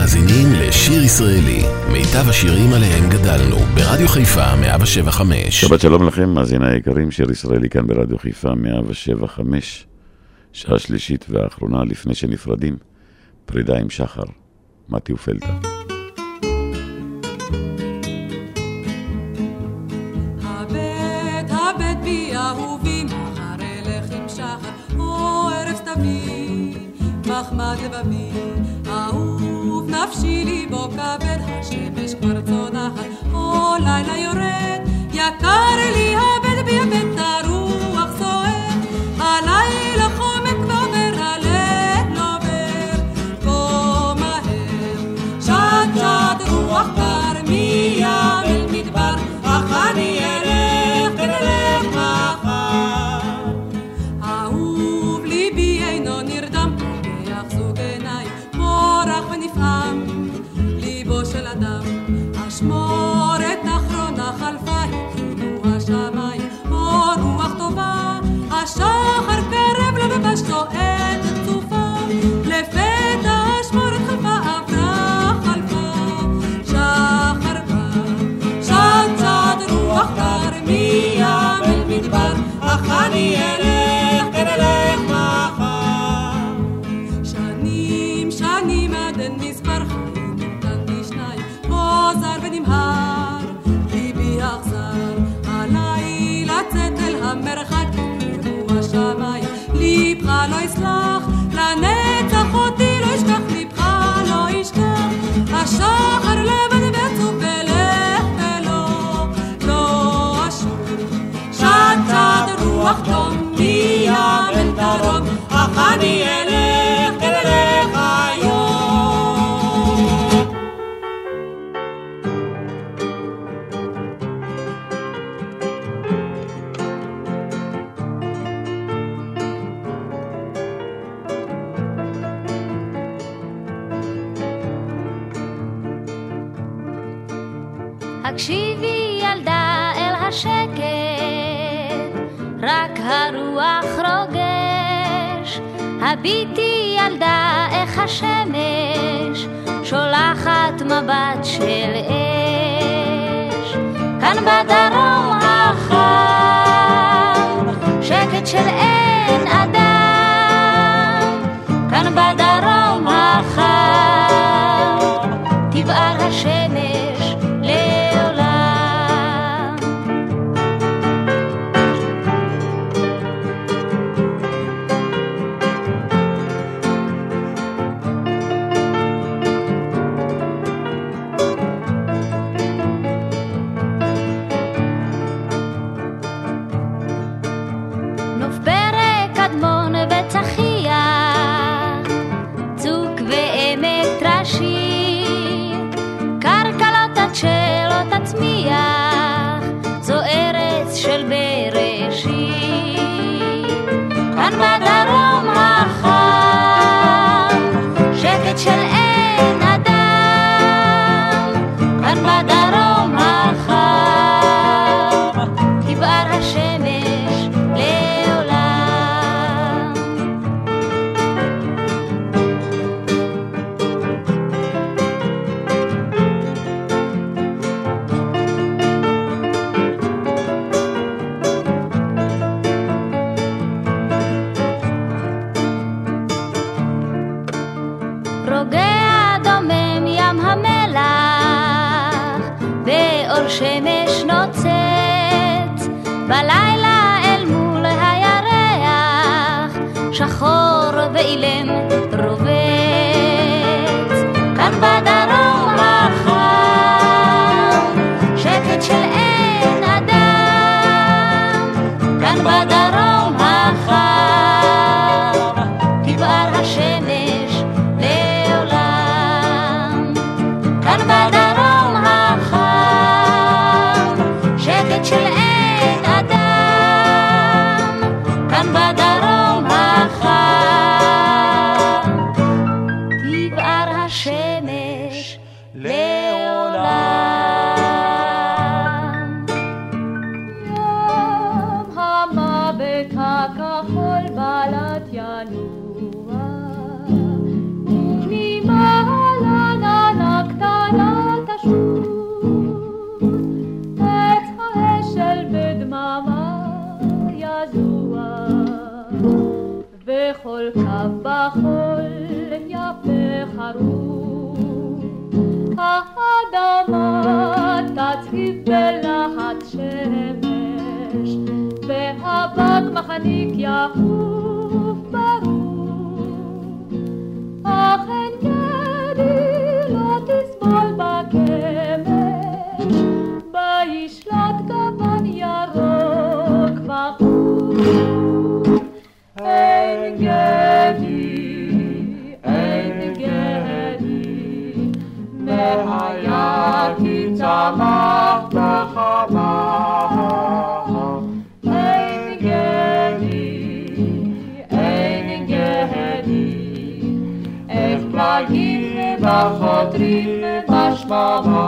מאזינים לשיר ישראלי, מיטב השירים עליהם גדלנו, ברדיו חיפה 175. שבת שלום לכם, מאזיני היקרים, שיר ישראלי כאן ברדיו חיפה 175, שעה שלישית והאחרונה לפני שנפרדים, פרידה עם שחר, מתי ופלטה. מחמד לבבי. נפשי ליבו כבד, השמש כבר צונחת, או לילה יורד, יקר לי הבן בי הבן, הרוח זועק, הלילה שחר קרב לו ופשטו את צופו, לפתע אשמורת חלפה עברה חלפה. שחר בא, שצת רוח כרמיה אל מדבר, אך אני אל... לא יסלח, לנצח אותי לא ישכח, ליבך לא ישכח. השחר לבן ועצוב בלך ולא, לא אשוב. שטת רוח דום מים צדיק יעקב ברוך, אך אין גדי לא תסבול בגמש, בישלט גוון ירוק וחור. אין גדי, אין גדי, מהיד תצמח mama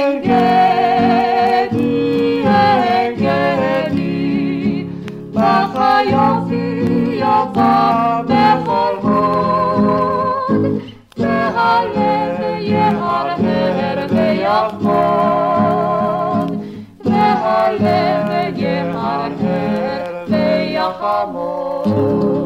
Engedi, engedi Bachayofi yotam beholhot Vehalev yeharher veyachmon Vehalev yeharher veyachamon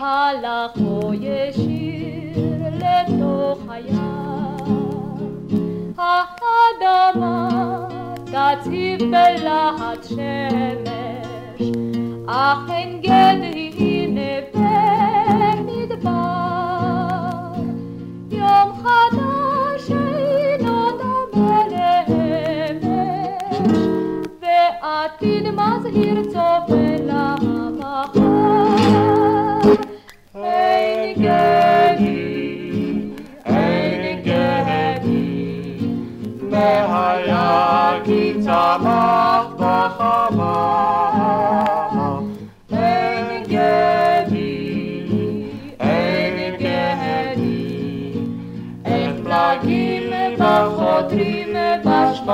מהלכו ישיר לתוך הים. האדמה תציב בלהט שמש, אך אין גד הנה פר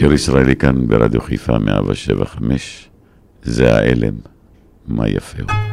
שיר ישראלי כאן ברדיו חיפה 107 זה ההלם, מה יפה הוא.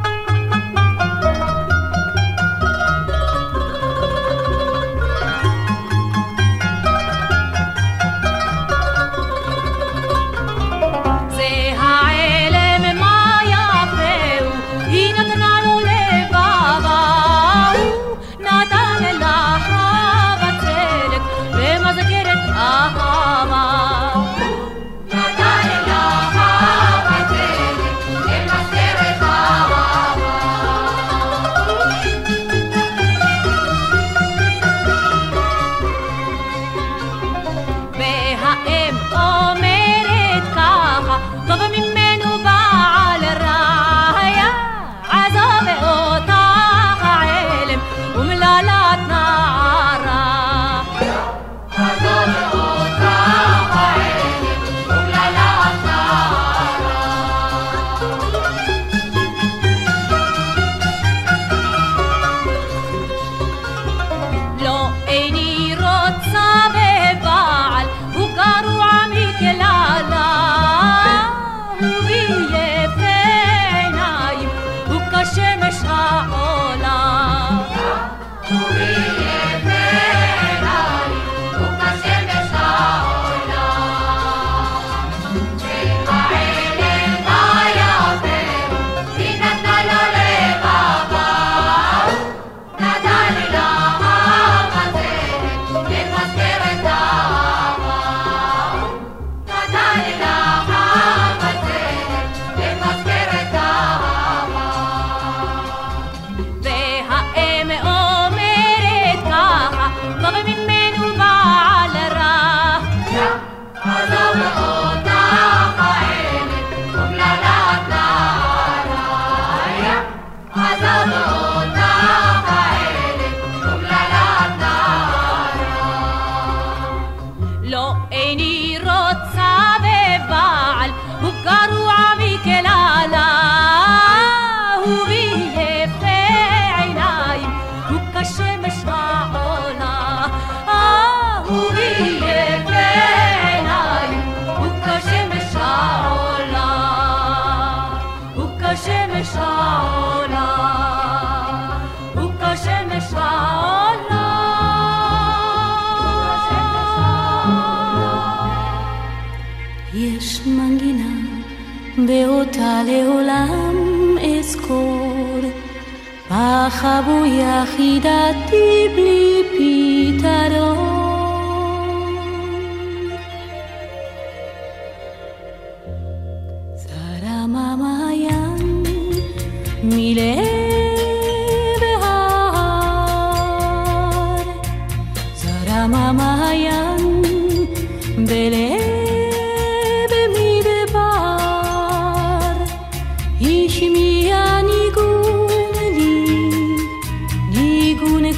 滴答滴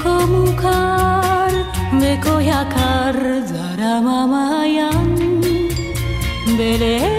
komucar bekoyakar zaramamayan bele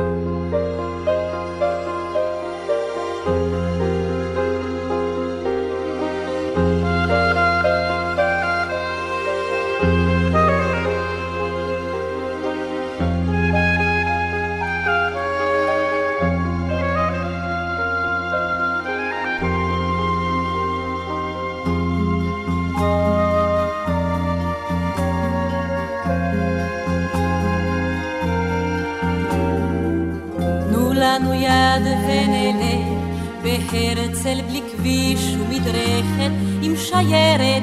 צל בלי כביש ומדרכת עם שיירת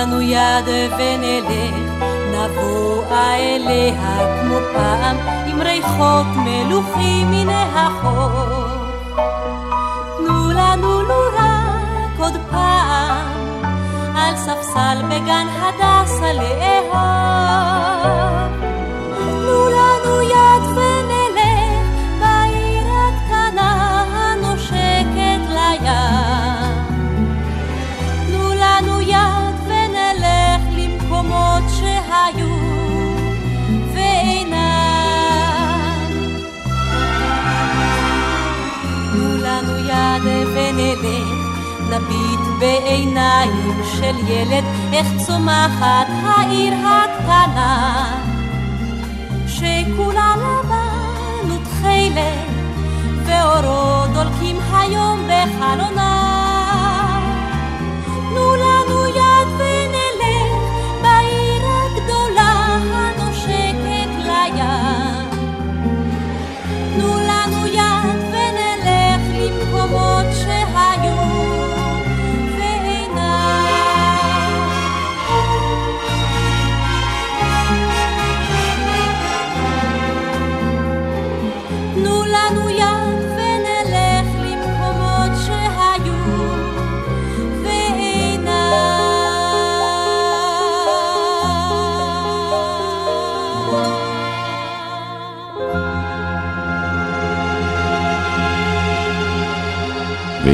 לנו יד ונלך, נבואה אליה כמו פעם, עם ריחות מלוכים מן החור. תנו לנו לו רק עוד פעם, על ספסל בגן הדסה לאהוב. תנו לנו יד ונלך, ונלך, נביט בעיניים של ילד, איך צומחת העיר הקטנה. שכולה לבן ותכלת, ואורו דולקים היום בחלונה. תנו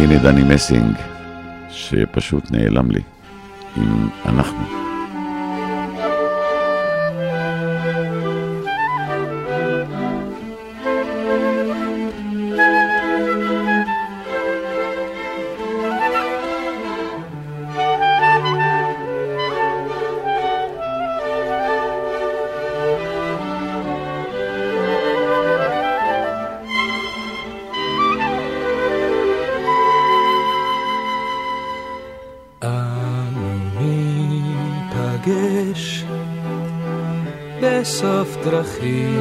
והנה דני מסינג, שפשוט נעלם לי, עם אנחנו. בסוף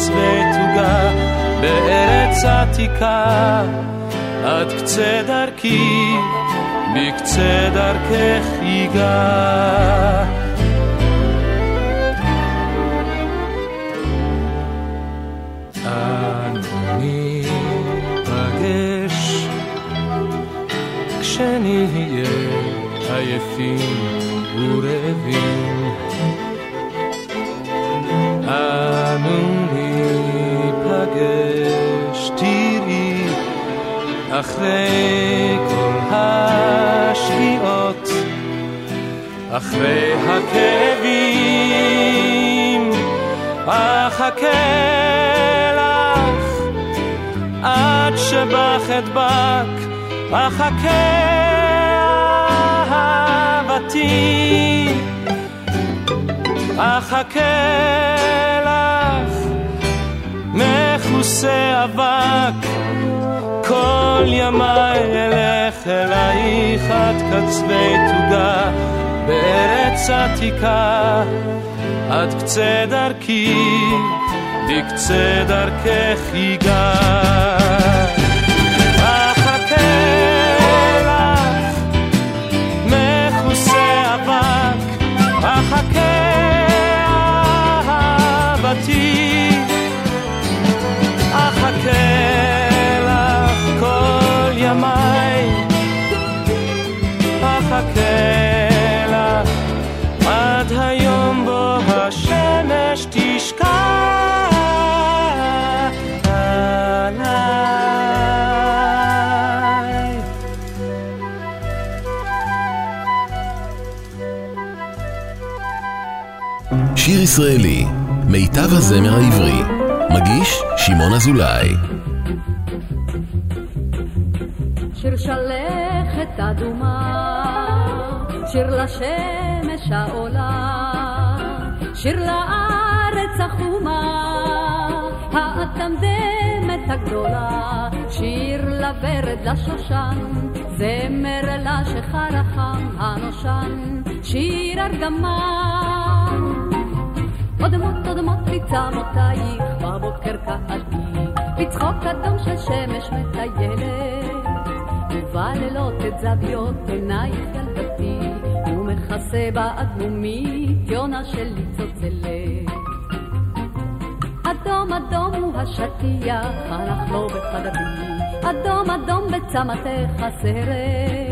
עד קצווי תוגה בארץ עתיקה. עד קצה דרכי, בקצה דרכך ייגע. אנו ניפגש כשנהיה עייפים ורעבים. אחרי כל השקיעות, אחרי הכאבים, אחכה לך עד שבך אדבק, אחכה אהבתי, אחכה לך מכוסה אבק. כל ימיי אלך אלייך עד קצווי תוגה בארץ עתיקה עד קצה דרכי בקצה דרכך ייגע שיר ישראלי, מיטב הזמר העברי. מגיש שמעון אזולאי. שיר שלכת אדומה, שיר לשמש העולה, שיר לארץ החומה, האטמדמת הגדולה, שיר לוורד לשושן, זמר לשחר החם הנושן, שיר ארגמן. אודמות אודמות מצמותייך בבוקר קהלתי, בצחוק אדום של שמש מטיילת, ובלילות את זוויות עינייך ילדתי, ומכסה באדמומית יונה של ניצוצלת. אדום אדום הוא השטיח, הלך לו אדום אדום בצמתך הסרט.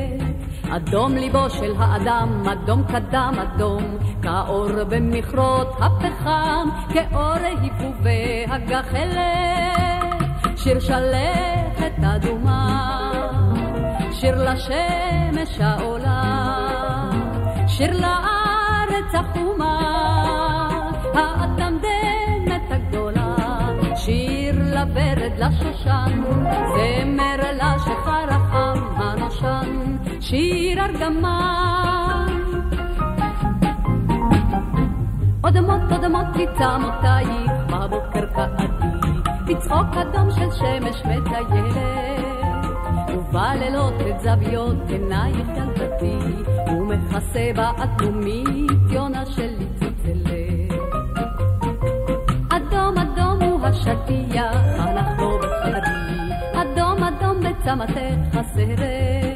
אדום ליבו של האדם, אדום קדם אדום, כאור במכרות הפחם, כאור היפובי הגחלת. שיר שלכת אדומה, שיר לשמש העולה, שיר לארץ החומה, האטמדמת הגדולה, שיר לוורד לשושן, זמר לשחר החם הנושן, שיר ארגמן. אודמות אודמות תצמותייך בבוקר קעתי, בצחוק אדום של שמש מטיילת, ובלילות את זוויות עינייך ילדתי, ומכסה באטומית יונה של ניצוצלת. אדום אדום הוא השטיח, לו בחדרי, אדום אדום בצמתך הסרט.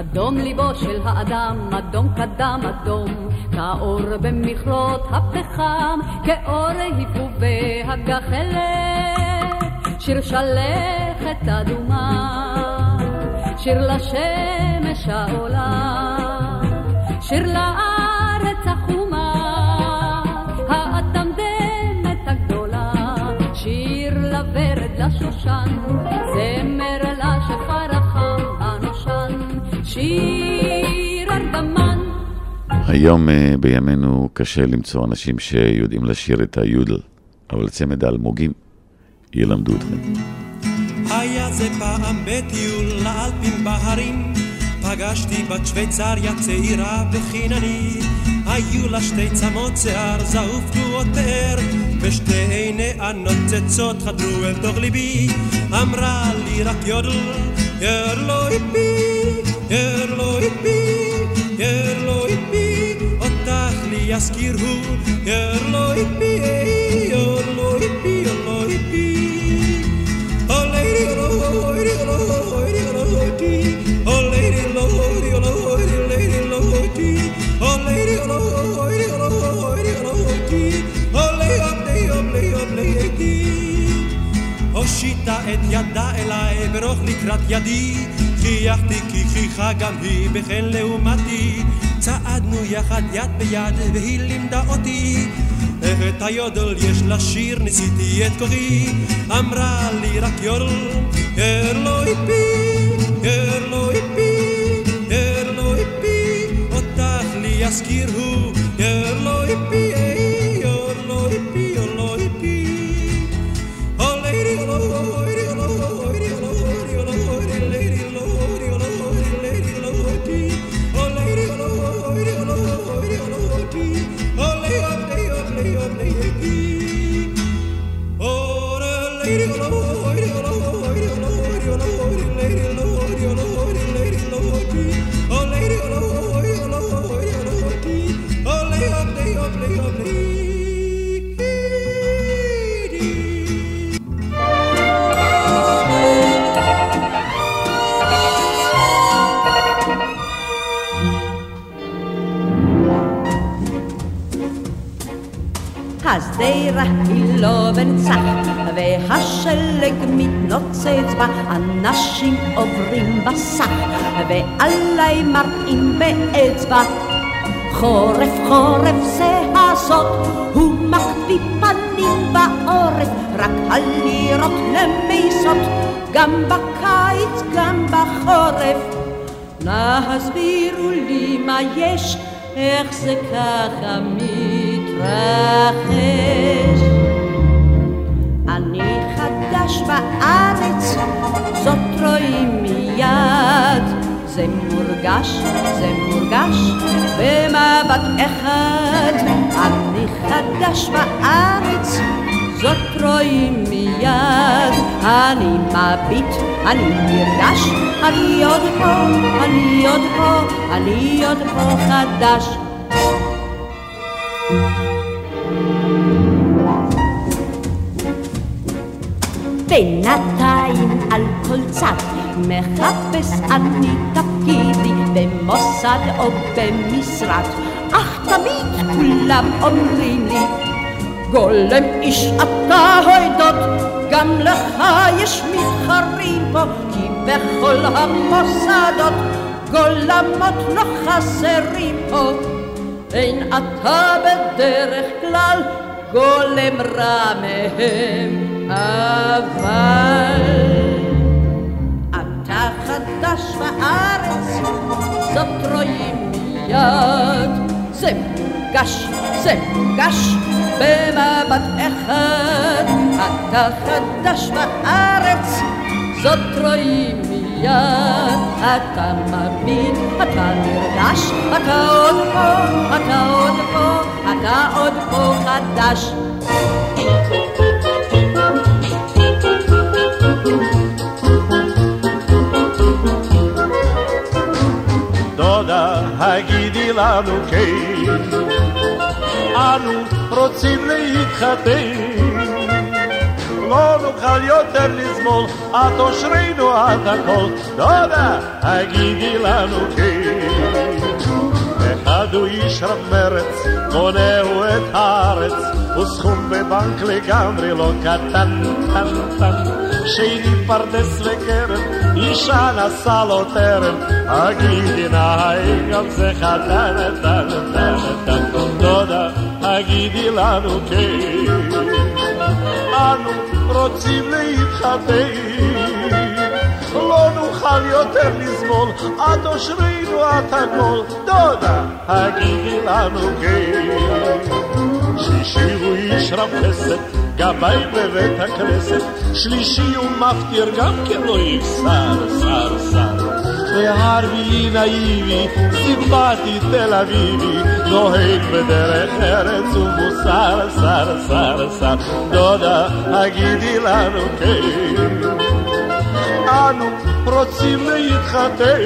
אדום ליבו של האדם, אדום קדם אדום, כאור במכרות הפחם, כאור היפובי הגחלת. שיר שלכת אדומה, שיר לשמש העולה, שיר לארץ החומה, האטמדמת הגדולה, שיר לוורד לשושן, זמר היום אה, בימינו קשה למצוא אנשים שיודעים לשיר את היודל, אבל צמד האלמוגים ילמדו אתכם. היה זה פעם בטיול לאלפים בהרים, פגשתי בת שוויצריה צעירה וחיננית. היו לה שתי צמות שיער זהוב תנועות פאר, ושתי עיניה נוצצות חדרו אל תוך ליבי. אמרה לי רק יודל, ירלו איפי, ירלו איפי, ירלו איפי, שיזכירו ירלוי פי, ירלוי פי, ירלוי פי. הושיטה את ידה אליי ברוך לקראת ידי, חייכתי כי חייכה גם היא בחן לעומתי צעדנו יחד יד ביד והיא לימדה אותי איך את היודל יש לשיר ניסיתי את כוחי. אמרה לי רק יודל ירלו איפי ירלו איפי ירלו איפי אותך לי יזכיר הוא ירלו איפי השדרה היא לא בנצח, והשלג מתנוצץ בה, אנשים עוברים בסך, ועליי מראים באצבע. חורף חורף זה הזאת, הוא מחביא פנים בעורף, רק הלירות למיסות, גם בקיץ, גם בחורף. נא הסבירו לי מה יש, איך זה ככה מתרחש. אני חדש בארץ, זאת רואים מיד. זה מורגש, זה מורגש, במבט אחד. אני חדש בארץ, זאת רואים מיד. אני מביט, אני נרגש, אני עוד פה, אני עוד פה, אני עוד פה חדש. בינתיים על כל צד מחפש אני תפקידי במוסד או במשרד. אך תמיד כולם אומרים לי גולם איש אתה הוידות גם לך יש מתחרים פה כי בכל המוסדות גולמות לא חסרים פה. אין אתה בדרך כלל גולם רע מהם אבל אתה חדש בארץ, זאת רואים מיד. זה מורגש, זה מורגש במבט אחד. אתה חדש בארץ, זאת רואים מיד. אתה מביט, אתה נרגש, אתה עוד פה, אתה עוד פה, אתה עוד פה חדש. דודה, הגידי לנו כן, אנו רוצים להתחתן. לא נוכל יותר לסבול, את אושרנו את הכל. דודה, הגידי לנו כן. אחד הוא איש רב מרץ, בונהו את הארץ, וסכום בבנק לגמרי לא קטן, טן, טן. שני פרדס וקרן, אישה נשא לו טרם, הגידי נהי גם זה חתן, טן, טן, טן, דודה, הגידי לנו כן, אנו רוצים להתחתן. לא נוכל יותר לסבול, את אושרינו את הכל, דודה, הגידי לנו כן. שישי הוא איש רב חסד, גבאי בבית הכנסת, שלישי הוא מפטיר גם כן לא יפסר, שר, שר. והרביעי נאיבי, סימפטי תל אביבי, נוהג בדרך ארץ ומוסר, שר, שר, שר. דודה, הגידי לנו כן. אנו רוצים להתחתן.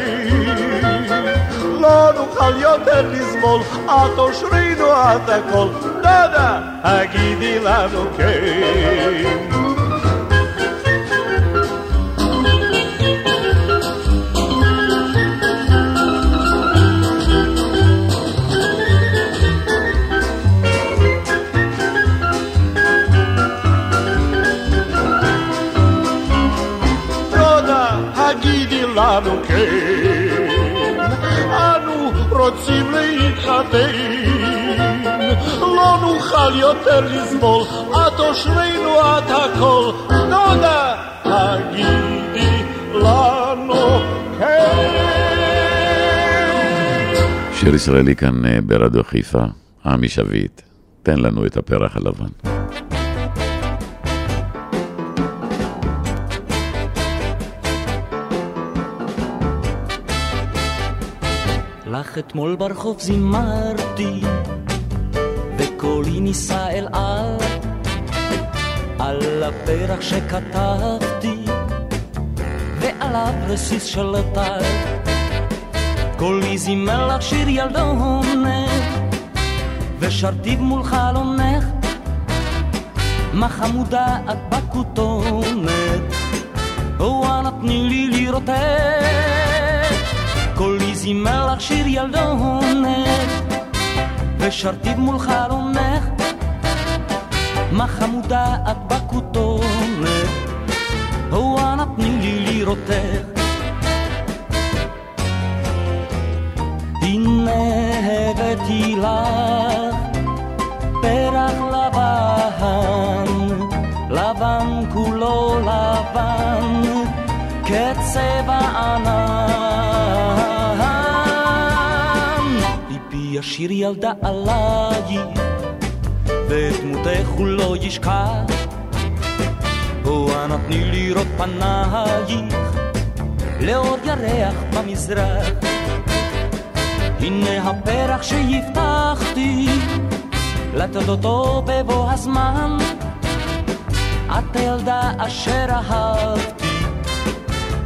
לא נוכל יותר לסבול, את אושרינו את הכל. דודה, הגידי לנו כן. הגידי לנו כן. אנו רוצים להתחתן. לא נוכל יותר לסבול, את אושרינו את הכל. דודה, הגידי לנו כן. שיר ישראלי כאן ברדיו חיפה, עמי שביט, תן לנו את הפרח הלבן. לך אתמול ברחוב זימרתי, וקולי נישא אל על, על הפרח שכתבתי, ועליו רסיס של טל. קולי זימר לך שיר ילדונת, ושרתיו מול חלונך, מה חמודה את בכותונת, או נתני לי לראותך. זימר לך שיר ילדונת, ושרתיו מול חלונך, מה חמודה את בכותונת, או נתני לי לראותך. הנה הבאתי לך ישיר ילדה עליי, ואת דמותך הוא לא ישכח. או אנא תני לראות פנייך לאור ירח במזרח. הנה הפרח שהבטחתי לתת אותו בבוא הזמן. את הילדה אשר אהבתי,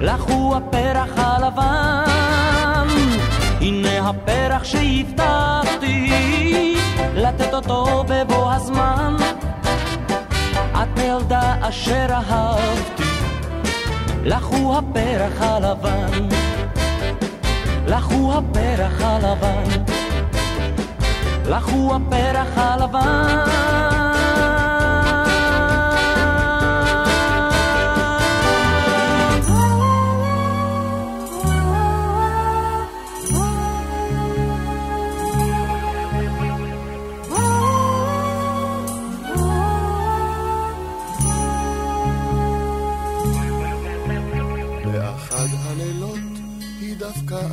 לך הוא הפרח הלבן. הנה הפרח שהבטחתי לתת אותו בבוא הזמן. את הילדה אשר אהבתי, לך הוא הפרח הלבן. לך הוא הפרח הלבן. לך הוא הפרח הלבן.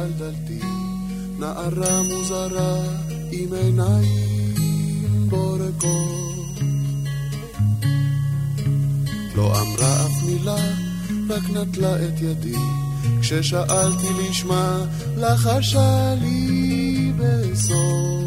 על דלתי, נערה מוזרה עם עיניים בורקות. לא אמרה אף מילה, רק נטלה את ידי, כששאלתי לשמה, לחשה לי בסוף.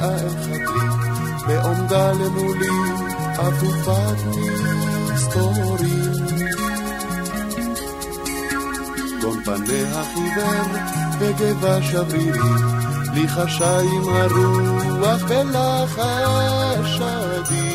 אל חדרי, בעומדה למולי עטופת מסתורים. גון פניה חיוור וגבה שברירי, לי חשה עם הרוח בלחש עדין.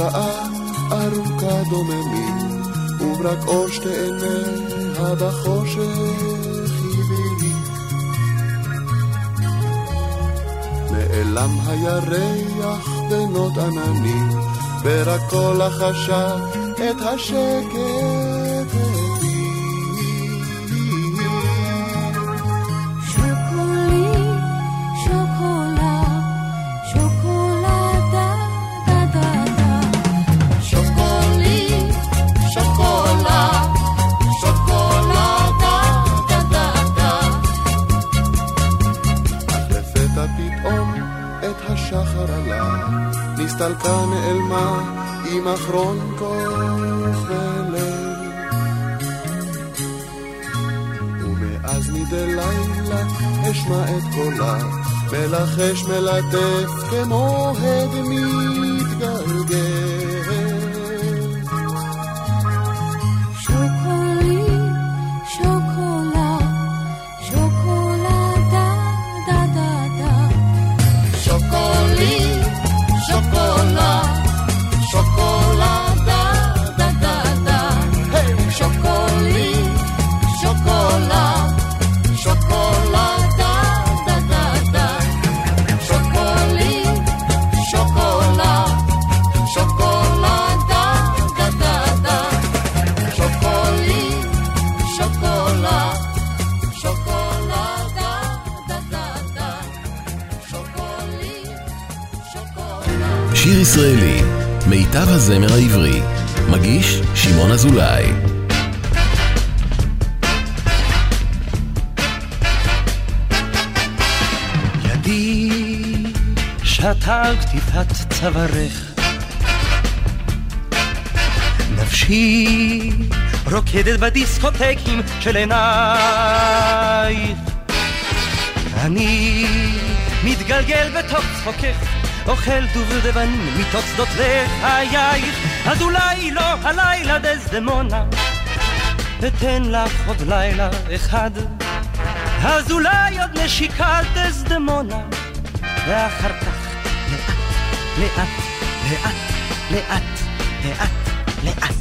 שעה ארוכה דוממים, וברק אור שתי עיניה בחושך הבהירי. נעלם הירח בנות עננים, ורק קול לחשה את השקט ומאז מדי לילה אשמע את קולה, מלחש מלטף כמו הד שוקולה. שיר ישראלי, מיטב הזמר העברי. מגיש שמעון אזולאי. ידי שתה על כתיבת צווארך נפשי רוקדת בדיסקוטקים של עינייך אני מתגלגל בתוך צחוקך אוכל דובדבנים מתוך שדות לחייך אז אולי לא הלילה דזדמונה. אתן לך עוד לילה אחד, אז אולי עוד נשיקה דסדמונה, ואחר כך לאט, לאט, לאט, לאט, לאט, לאט.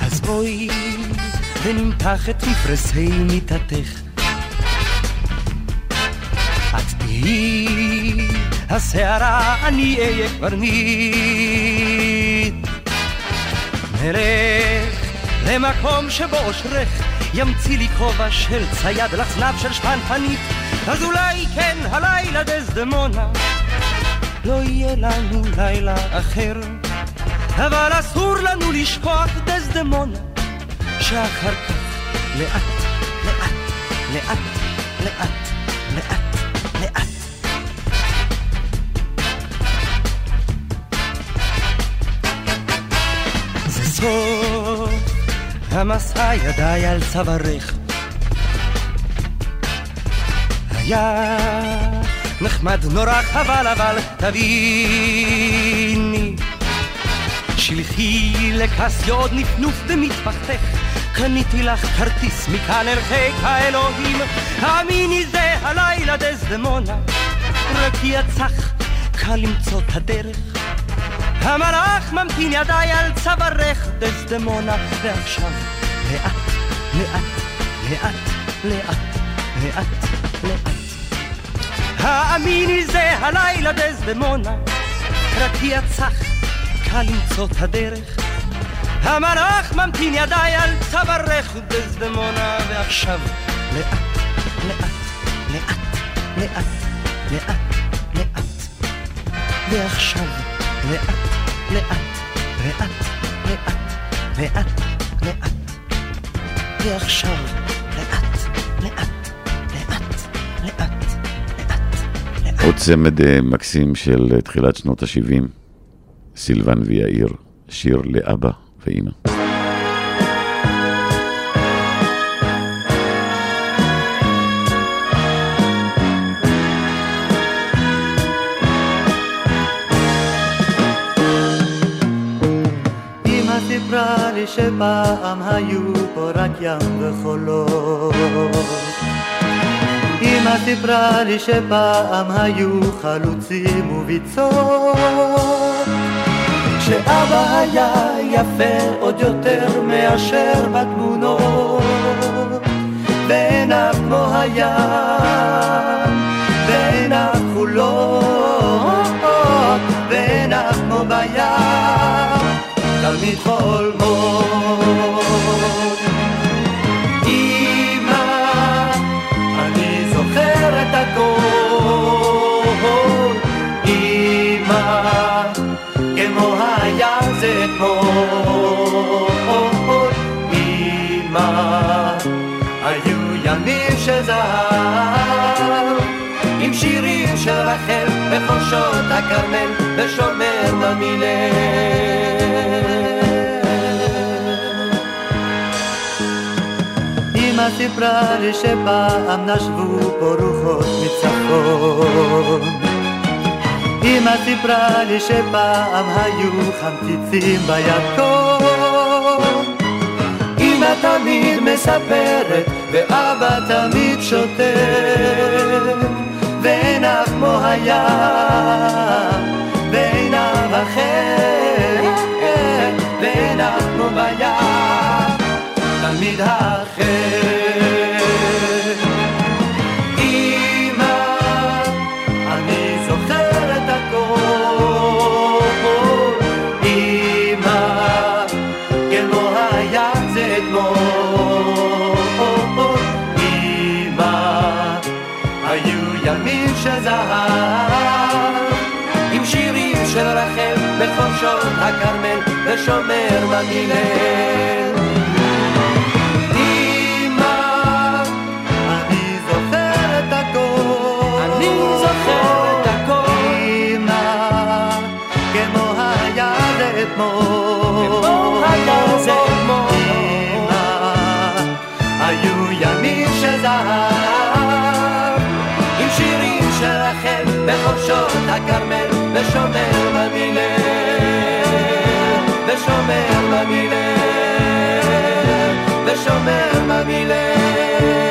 אז בואי ונמתח את מפרשי מיטתך. את תהיי הסערה, אני אהיה קברניט. נלך למקום שבו אושרך ימציא לי כובע של צייד לצלב של שפנפנית, אז אולי כן הלילה דסדמונה. לא יהיה לנו לילה אחר, אבל אסור לנו לשכוח שאחר כך לאט, לאט, לאט, לאט, לאט, לאט. זה סוף המסע ידיי על צווארך. היה נחמד נורא חבל אבל תביני שלחי לקסיה עוד נפנוף במטפחתך קניתי לך כרטיס מכאן אל חיק האלוהים האמיני זה הלילה דסדמונה רק יצח קל למצוא את הדרך. המלאך ממתין ידיי על צווארך דסדמונה ועכשיו לאט לאט לאט לאט לאט לאט. האמיני זה הלילה דסדמונה רק יצח קל למצוא את הדרך המלאך ממתין ידיי על צווארך דסדמונה ועכשיו לאט לאט לאט לאט לאט לאט ועכשיו לאט לאט לאט לאט לאט לאט ועכשיו לאט לאט לאט לאט עוד צמד אה, מקסים של אה, תחילת שנות ה-70, סילבן ויאיר, שיר לאבא ואימא. סיפרה לי שפעם היו פה רק ים וחולות אמא סיפרה לי שפעם היו חלוצים וביצות שאבא היה יפה עוד יותר מאשר בתמונות. ועיניו כמו הים ועיניו כחולות ועיניו כמו בים תלמיד חולמות שירים של רחל בחורשות הכרמל ושומר במילך אמא סיפרה לי שפעם נשבו פה רוחות מצפון. אמא סיפרה לי שפעם היו חמציצים בירקון. אמא תמיד מספרת ואבא תמיד שותק. ועיניו כמו הים ועיניו אחר ועיניו כמו בים תמיד אחר בחורשות הכרמל ושומר במילל. אמא, אני זוכר את הכל. אני זוכר את הכל. אמא, כמו היה זה אתמול. כמו היה זה אתמול. אמא, היו ימים שזהב עם שירים שלכם בחורשות הכרמל ושומר במילל. ושומר במילה, ושומר במילה.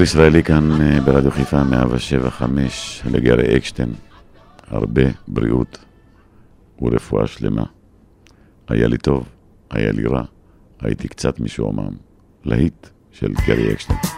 שיר ישראלי כאן אה, ברדיו חיפה 175 לגרי אקשטיין. הרבה בריאות ורפואה שלמה. היה לי טוב, היה לי רע, הייתי קצת משועמם. להיט של גרי אקשטיין.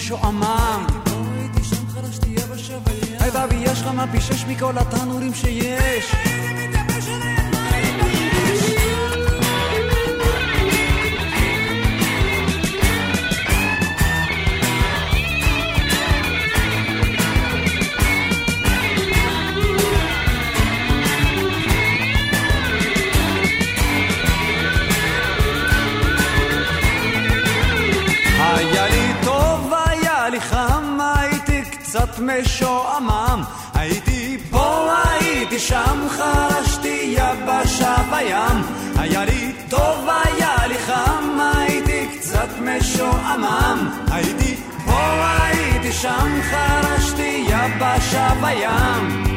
משועמם. הייתי שם חלש תהיה בשבי ים. היי בבי יש לך מה פי שש מכל התנורים שיש. משועמם. הייתי פה, הייתי שם, חרשתי יבשה וים. היה לי טוב, היה לי חם, הייתי קצת משועמם. הייתי פה, הייתי שם, חרשתי יבשה וים.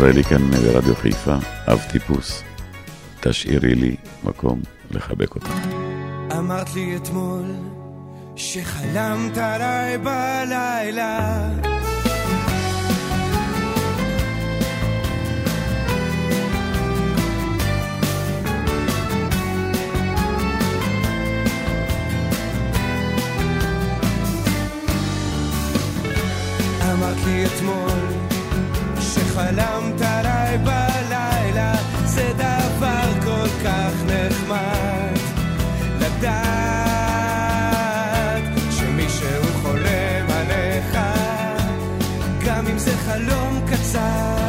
ישראלי כאן ברדיו חיפה, אב טיפוס, תשאירי לי מקום לחבק אותך. אמרת לי אתמול שחלמת עליי בלילה אמרת לי אתמול חלום קצר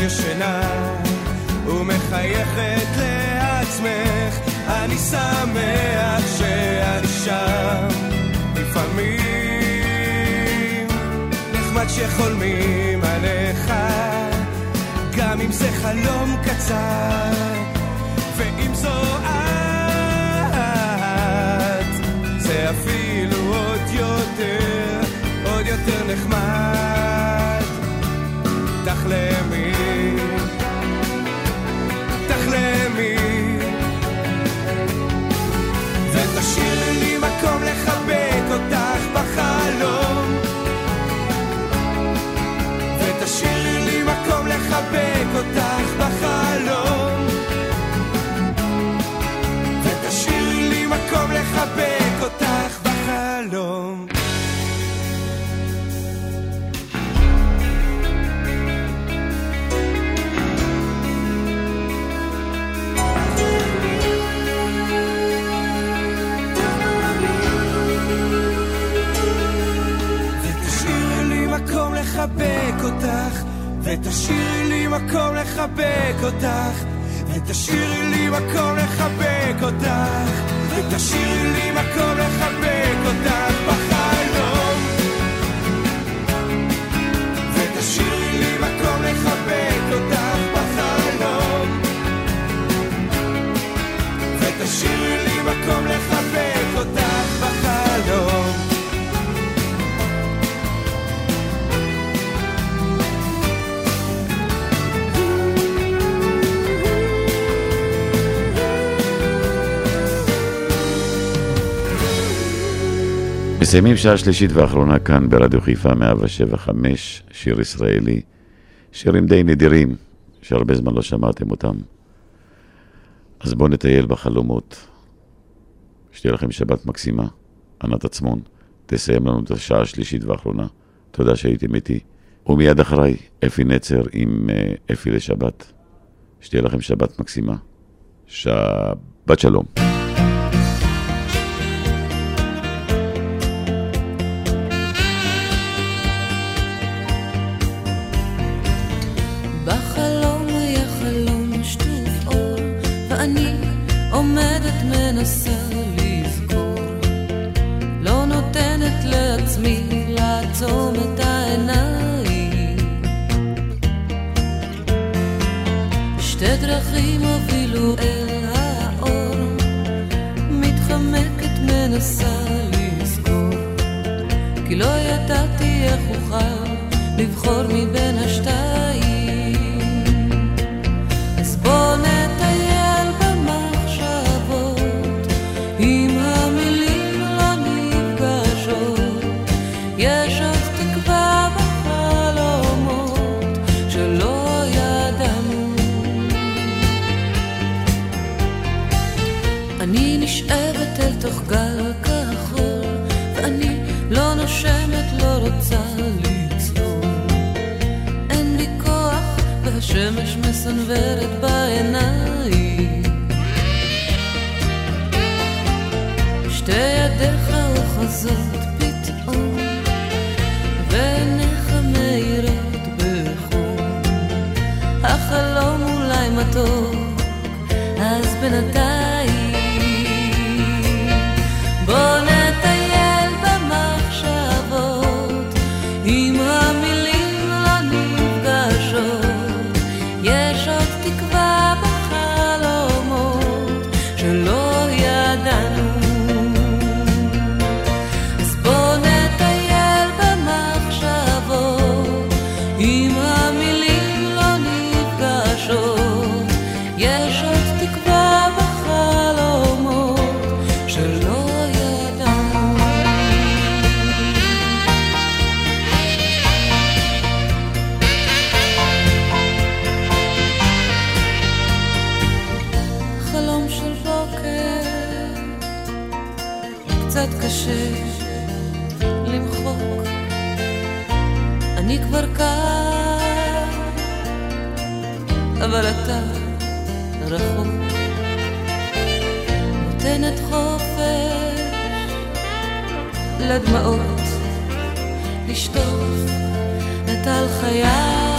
ישנה ומחייכת לעצמך, אני שמח שאני שם. לפעמים נחמד שחולמים עליך, גם אם זה חלום קצר, ואם זו את, זה אפילו עוד יותר, עוד יותר נחמד. תחלמי, תחלמי, ותשאירי לי מקום לחבק אותך בחלום, ותשאירי לי מקום לחבק אותך בחלום, ותשאירי לי מקום לחבק ותשאירי לי מקום לחבק אותך, ותשאירי לי מקום לחבק אותך, ותשאירי לי מקום לחבק אותך בחלום. ותשאירי לי מקום לחבק אותך בחלום. ותשאירי לי מקום לחבק מסיימים שעה שלישית ואחרונה כאן ברדיו חיפה 175, שיר ישראלי, שירים די נדירים, שהרבה זמן לא שמעתם אותם. אז בואו נטייל בחלומות. שתהיה לכם שבת מקסימה. ענת עצמון, תסיים לנו את השעה השלישית והאחרונה. תודה שהייתם איתי. ומיד אחריי, אפי נצר עם אה, אפי לשבת. שתהיה לכם שבת מקסימה. שבת שלום. خور می לראות, לשטוף את על חיי.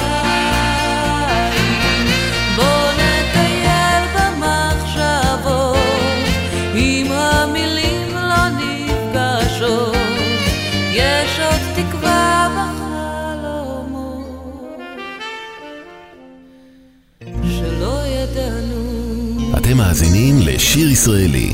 אתם מאזינים לשיר ישראלי,